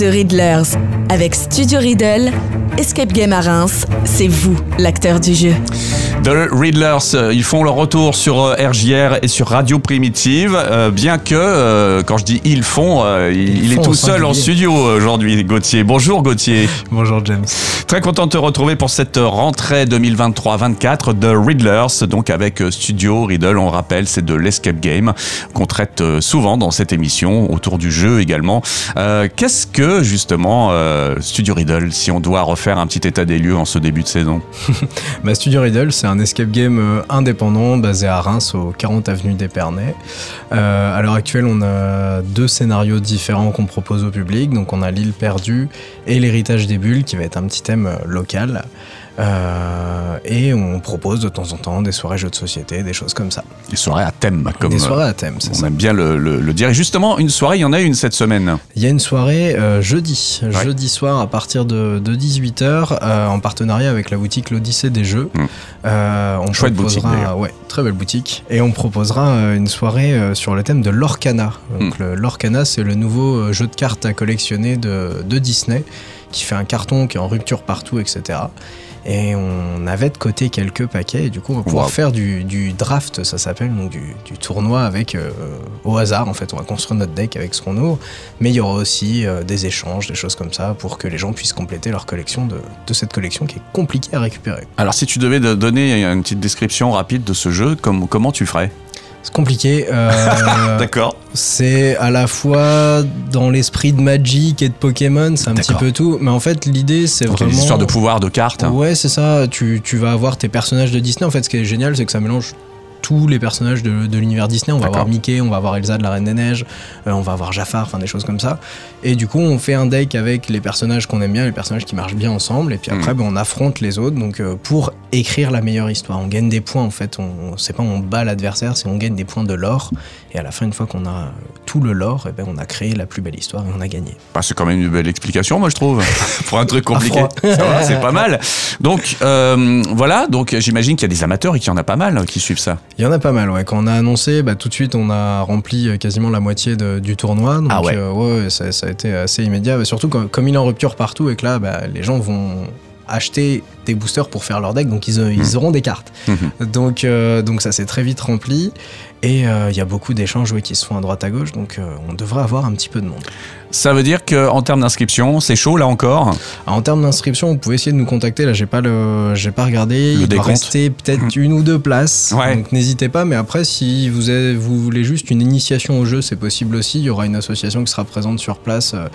The Riddlers. Avec Studio Riddle, Escape Game à Reims, c'est vous l'acteur du jeu. The Riddlers, euh, ils font leur retour sur euh, RJR et sur Radio Primitive, euh, bien que, quand je dis ils font, il, est tout seul en studio aujourd'hui, Gauthier. Bonjour Gauthier. Bonjour James. Très content de te retrouver pour cette rentrée 2023-24 de Riddlers, donc avec Studio Riddle, on rappelle, c'est de l'escape game qu'on traite souvent dans cette émission, autour du jeu également. Qu'est-ce que justement Studio Riddle, si on doit refaire un petit état des lieux en ce début de saison? Bah, Studio Riddle, c'est un escape game euh, indépendant basé à Reims, au 40 avenue d'Épernay. Euh, à l'heure actuelle, on a deux scénarios différents qu'on propose au public. Donc, on a l'île perdue et l'héritage des bulles, qui va être un petit thème euh, local. Euh, et on propose de temps en temps des soirées jeux de société, des choses comme ça. Des soirées à thème, comme des soirées à thème. On aime bien le, dire. Et justement, une soirée, il y en a une cette semaine. Il y a une soirée euh, jeudi, jeudi soir à partir de, 18h, euh, en partenariat avec la boutique L'Odyssée des Jeux. Mmh. on Chouette boutique. Ouais, très belle boutique. Et on proposera une soirée sur le thème de l'Orcana. Donc mmh. l'Orcana, c'est le nouveau jeu de cartes à collectionner de, de Disney qui fait un carton qui est en rupture partout, etc. Et on avait de côté quelques paquets, et du coup, on va pouvoir faire du, draft, ça s'appelle, donc du, tournoi avec euh, au hasard. En fait, on va construire notre deck avec ce qu'on ouvre, mais il y aura aussi euh, des échanges, des choses comme ça, pour que les gens puissent compléter leur collection de, cette collection qui est compliquée à récupérer. Alors, si tu devais donner une petite description rapide de ce jeu, comment tu ferais? C'est compliqué. Euh, D'accord. C'est à la fois dans l'esprit de Magic et de Pokémon, c'est un petit peu tout. Mais en fait, l'idée, c'est vraiment. Une histoire de pouvoir de cartes. Hein. Ouais, c'est ça. Tu, tu vas avoir tes personnages de Disney. En fait, ce qui est génial, c'est que ça mélange tous les personnages de, l'univers Disney. On va avoir Mickey, on va avoir Elsa de la Reine des Neiges, euh, on va avoir Jafar, enfin des choses comme ça. Et du coup, on fait un deck avec les personnages qu'on aime bien, les personnages qui marchent bien ensemble. Et puis après, mm. ben, on affronte les autres. Donc euh, pour écrire la meilleure histoire, on gagne des points en fait. On, c'est pas on bat l'adversaire, c'est on gagne des points de lore. Et à la fin, une fois qu'on a tout le lore, et eh ben, on a créé la plus belle histoire et on a gagné. Bah, c'est quand même une belle explication, moi je trouve, pour un truc compliqué. c'est pas mal. Donc euh, voilà, donc j'imagine qu'il y a des amateurs et qu'il y en a pas mal qui suivent ça. Il y en a pas mal, ouais. Quand on a annoncé, bah, tout de suite, on a rempli euh, quasiment la moitié du tournoi. Donc, ah ouais. Euh, ça, a été assez immédiat. surtout comme il est en rupture partout et que là, bah, les gens vont acheter des boosters pour faire leur deck, donc ils, ils mmh. auront des cartes. Mmh. Donc, donc ça s'est très vite rempli. Et il y a beaucoup d'échanges qui se font à droite à gauche, donc on devrait avoir un petit peu de monde. Ça veut dire qu'en termes d'inscription, c'est chaud là encore? En termes d'inscription, vous pouvez essayer de nous contacter. Là, j'ai pas le, j'ai pas regardé. Il doit rester peut-être mmh. une ou deux places. Donc n'hésitez pas. Mais après, si vous, vous voulez juste une initiation au jeu, c'est possible aussi. Il y aura une association qui sera présente sur place euh,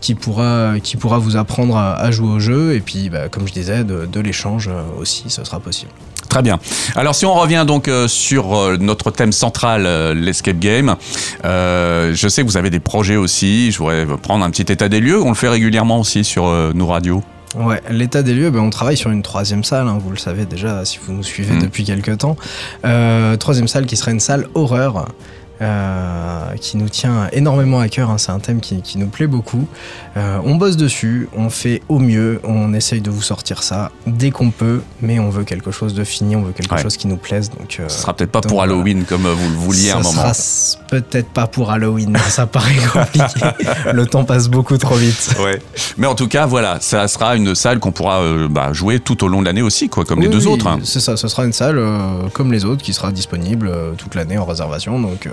qui pourra, qui pourra vous apprendre à, jouer au jeu. Et puis, bah, comme je disais, de, de l'échange euh, aussi, ce sera possible. Très bien. Alors si on revient donc euh, sur euh, notre thème central, euh, l'escape game, je sais que vous avez des projets aussi, je voudrais prendre un petit état des lieux, on le fait régulièrement aussi sur nos radios. Ouais, l'état des lieux, ben, on travaille sur une troisième salle, hein, vous le savez déjà si vous nous suivez mmh. depuis quelques temps. troisième salle qui serait une salle horreur. Euh, qui nous tient énormément à cœur. Hein. C'est un thème qui, qui, nous plaît beaucoup. Euh, on bosse dessus, on fait au mieux, on essaye de vous sortir ça dès qu'on peut, mais on veut quelque chose de fini, on veut quelque chose qui nous plaise. Donc, euh, ça sera peut-être pas pour Halloween comme vous le vouliez à un moment. sera peut-être pas pour Halloween, ça paraît compliqué. le temps passe beaucoup trop vite. Ouais. Mais en tout cas, voilà, ça sera une salle qu'on pourra bah, jouer tout au long de l'année aussi, quoi, comme les deux autres. Hein. C'est ça, ce sera une salle comme les autres qui sera disponible toute l'année en réservation. Donc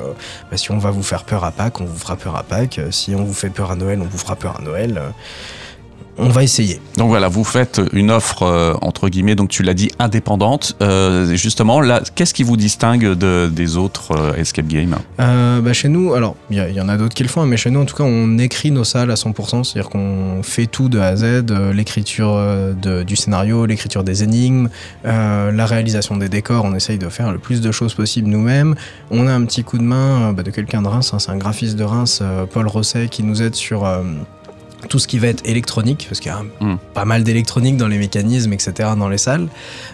bah, si on va vous faire peur à Pâques, on vous fera peur à Pâques. Si on vous fait peur à Noël, on vous fera peur à Noël on va essayer. Donc voilà, vous faites une offre euh, entre guillemets, donc tu l'as dit indépendante. Euh, justement, là, qu'est-ce qui vous distingue de, des autres euh, escape games? Bah Chez nous, alors il y, en a d'autres qui le font, hein, mais chez nous en tout cas, on écrit nos salles à 100%, c'est-à-dire qu'on fait tout de A à Z, l'écriture du scénario, l'écriture des énigmes, la réalisation des décors. On essaye de faire le plus de choses possible nous-mêmes. On a un petit coup de main bah, de quelqu'un de Reims, hein, c'est un graphiste de Reims, Paul Rosset, qui nous aide sur tout ce qui va être électronique, parce qu'il y a hmm. pas mal d'électronique dans les mécanismes, etc., dans les salles.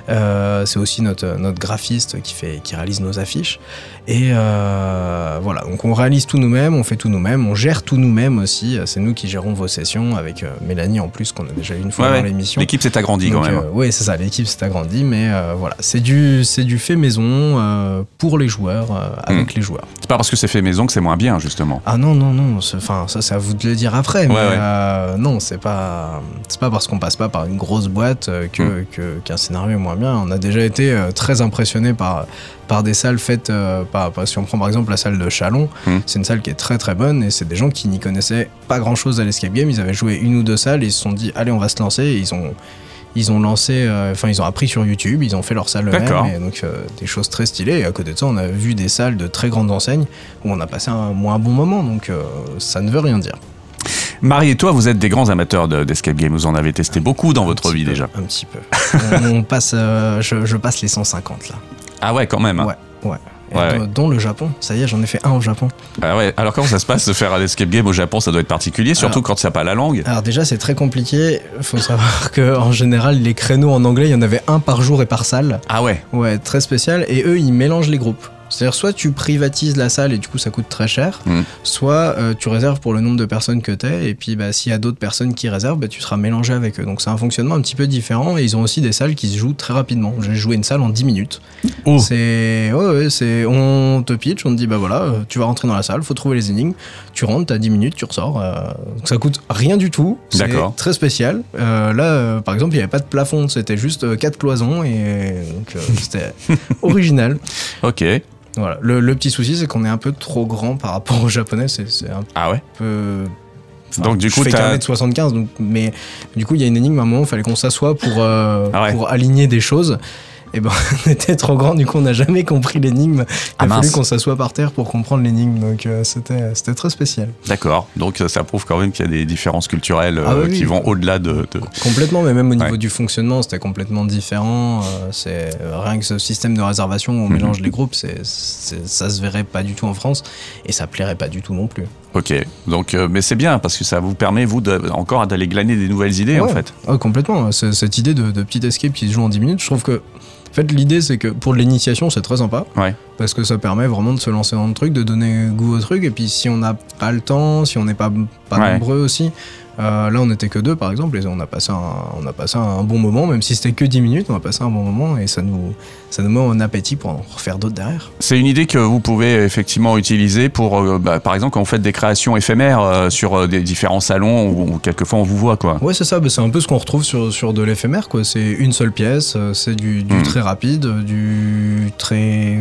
Euh, c'est aussi notre, notre graphiste qui, fait, qui réalise nos affiches. Et euh, voilà, donc on réalise tout nous-mêmes, on fait tout nous-mêmes, on gère tout nous-mêmes aussi. C'est nous qui gérons vos sessions avec euh, Mélanie en plus, qu'on a déjà eu une fois dans l'émission. L'équipe s'est agrandie quand même. oui, c'est ça, l'équipe s'est agrandie, mais voilà, c'est du, du fait maison pour les joueurs, avec hmm. les joueurs. C'est pas parce que c'est fait maison que c'est moins bien, justement. Ah non, non, non, enfin, ça c'est à vous de le dire après, mais euh, non, c'est pas, c'est pas parce qu'on passe pas par une grosse boîte euh, que, Mm. que- qu'un scénario est moins bien. On a déjà été euh, très impressionné par, par des salles faites, par, par- si on prend par exemple la salle de Chalon, Mm. c'est une salle qui est très très bonne et c'est des gens qui n'y connaissaient pas grand chose à l'escape game. Ils avaient joué une ou deux salles et ils se sont dit, allez, on va se lancer. Et ils ont, ils ont lancé, euh, enfin, ils ont appris sur YouTube, ils ont fait leur salle eux-mêmes. Et donc, euh, des choses très stylées. Et à côté de ça, on a vu des salles de très grandes enseignes où on a passé un moins bon moment. Donc, euh, ça ne veut rien dire. Marie et toi, vous êtes des grands amateurs de- d'escape game. Vous en avez testé beaucoup dans Un votre vie peu, déjà. Un petit peu. on, on passe, euh, je, je passe les 150 là. Ah ouais, quand même. hein. Ouais, ouais. Et Ouais, dont, le Japon. Ça y est, j'en ai fait un au Japon. Ah ouais. Alors comment ça se passe de faire un escape game au Japon? Ça doit être particulier, surtout Alors- quand tu n'as pas la langue. Alors déjà, c'est très compliqué. Il faut savoir que en général, les créneaux en anglais, il y en avait un par jour et par salle. Ah ouais. Ouais, très spécial. Et eux, ils mélangent les groupes. C'est-à-dire, soit tu privatises la salle et du coup ça coûte très cher, Mm. soit euh, tu réserves pour le nombre de personnes que t'es, et puis bah, s'il y a d'autres personnes qui réservent, bah, tu seras mélangé avec eux. Donc c'est un fonctionnement un petit peu différent, et ils ont aussi des salles qui se jouent très rapidement. J'ai joué une salle en 10 minutes. Oh. C'est. Ouais, ouais, c'est. On te pitch, on te dit, bah voilà, euh, tu vas rentrer dans la salle, faut trouver les énigmes, tu rentres, t'as 10 minutes, tu ressors. euh, donc ça coûte rien du tout. C'est D'accord. Très spécial. Euh, là, euh, par exemple, il n'y avait pas de plafond, c'était juste quatre cloisons, et donc euh, c'était original. Ok. Voilà. Le, le petit souci, c'est qu'on est un peu trop grand par rapport aux japonais, c'est un Ah ouais. peu. Enfin, Donc, du coup, fais t'as- 1m75, donc, mais du coup, il y a une énigme à un moment, il fallait qu'on s'assoie pour, euh, Ah ouais. pour aligner des choses. Et ben, on était trop grand, du coup, on n'a jamais compris l'énigme. Il Ah a fallu qu'on s'assoie par terre pour comprendre l'énigme, donc euh, c'était c'était très spécial. D'accord. Donc euh, ça prouve quand même qu'il y a des différences culturelles euh, Ah oui, oui. qui vont au-delà de, de- Complètement, mais même au niveau Ouais. du fonctionnement, c'était complètement différent. Euh, c'est euh, rien que ce système de réservation où on Mhm. mélange les groupes, c'est- ça se verrait pas du tout en France et ça plairait pas du tout non plus. Ok. Donc, euh, mais c'est bien parce que ça vous permet vous de- encore d'aller glaner des nouvelles idées en fait. Ouais, complètement. Cette idée de, de petit escape qui se joue en 10 minutes, je trouve que. En fait, l'idée, c'est que pour l'initiation, c'est très sympa. Ouais. Parce que ça permet vraiment de se lancer dans le truc, de donner goût au truc. Et puis, si on n'a pas le temps, si on n'est pas, pas Ouais. nombreux aussi. Euh, là, on n'était que deux, par exemple, et on a passé un, on a passé un bon moment, même si c'était que 10 minutes, on a passé un bon moment, et ça nous, ça nous met en appétit pour en refaire d'autres derrière. C'est une idée que vous pouvez effectivement utiliser pour, euh, bah, par exemple, quand vous faites des créations éphémères euh, sur des différents salons où, où quelquefois on vous voit quoi. Ouais, c'est ça, bah, c'est un peu ce qu'on retrouve sur, sur de l'éphémère, quoi. C'est une seule pièce, c'est du, du Mm. très rapide, du très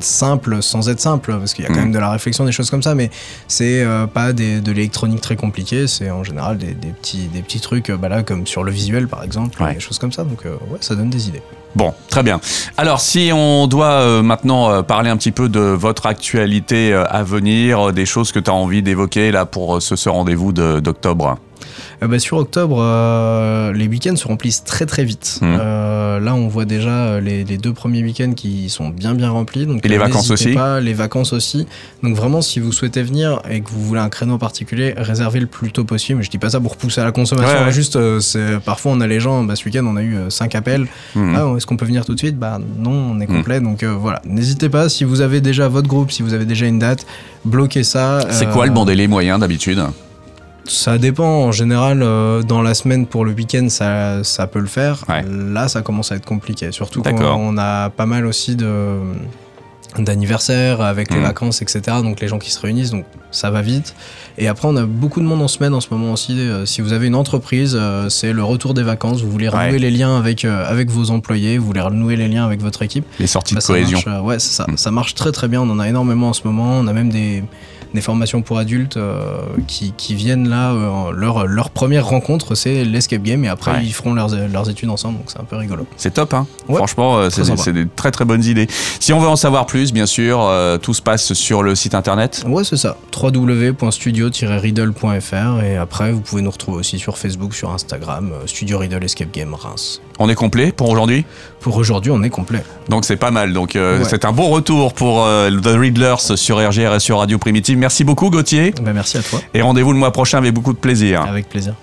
simple sans être simple, parce qu'il y a quand Mm. même de la réflexion, des choses comme ça, mais c'est euh, pas des, de l'électronique très compliquée, c'est en général des, des petits, des petits trucs, euh, bah là, comme sur le visuel par exemple, Ouais. des choses comme ça, donc euh, ouais, ça donne des idées. Bon, très bien. Alors, si on doit euh, maintenant euh, parler un petit peu de votre actualité euh, à venir, des choses que tu as envie d'évoquer là pour ce, ce rendez-vous de- d'octobre? Euh, bah, sur octobre, euh, les week-ends se remplissent très très vite. Mhm. Euh, là, on voit déjà euh, les, les deux premiers week-ends qui sont bien bien remplis. Donc, Et les vacances aussi pas, Les vacances aussi. Donc vraiment, si vous souhaitez venir et que vous voulez un créneau particulier, réservez le plus tôt possible. Je dis pas ça pour pousser à la consommation. Ouais, ouais. hein, Juste, parfois on a les gens. Bah, ce week-end, on a eu 5 appels. Mhm. Ah, est-ce qu'on peut venir tout de suite? Bah non, on est Mhm. complet. Donc voilà, n'hésitez pas. Si vous avez déjà votre groupe, si vous avez déjà une date, bloquez ça. C'est quoi le bon délai moyen d'habitude? Ça dépend. En général, euh, dans la semaine pour le week-end, ça, ça peut le faire. Ouais. Là, ça commence à être compliqué. Surtout quand on a pas mal aussi de d'anniversaires avec les Mhm. vacances, etc. Donc les gens qui se réunissent, donc ça va vite. Et après, on a beaucoup de monde en semaine en ce moment aussi. Euh, si vous avez une entreprise, euh, c'est le retour des vacances. Vous voulez renouer Ouais. les liens avec euh, avec vos employés, vous voulez renouer les liens avec votre équipe. Les sorties Bah, de ça cohésion. marche, ouais, ça. Mm. Ça marche très très bien. On en a énormément en ce moment. On a même des, des formations pour adultes euh, qui, qui viennent là. euh, leur, leur première rencontre, c'est l'escape game. Et après, Ouais. ils feront leurs, leurs études ensemble. Donc c'est un peu rigolo. C'est top, hein Ouais. Franchement, euh, c'est des très très bonnes idées. Si on veut en savoir plus, bien sûr, tout se passe sur le site internet. Ouais, c'est ça. www.studio-riddle.fr. Et après, vous pouvez nous retrouver aussi sur Facebook, sur Instagram, Studio Riddle Escape Game Reims. On est complet pour aujourd'hui? Pour aujourd'hui, on est complet. Donc c'est pas mal. Donc euh, Ouais. c'est un bon retour pour euh, The Riddlers sur RGR et sur Radio Primitive. Merci beaucoup Gauthier Bah, merci à toi. et rendez-vous le mois prochain avec beaucoup de plaisir. Avec plaisir.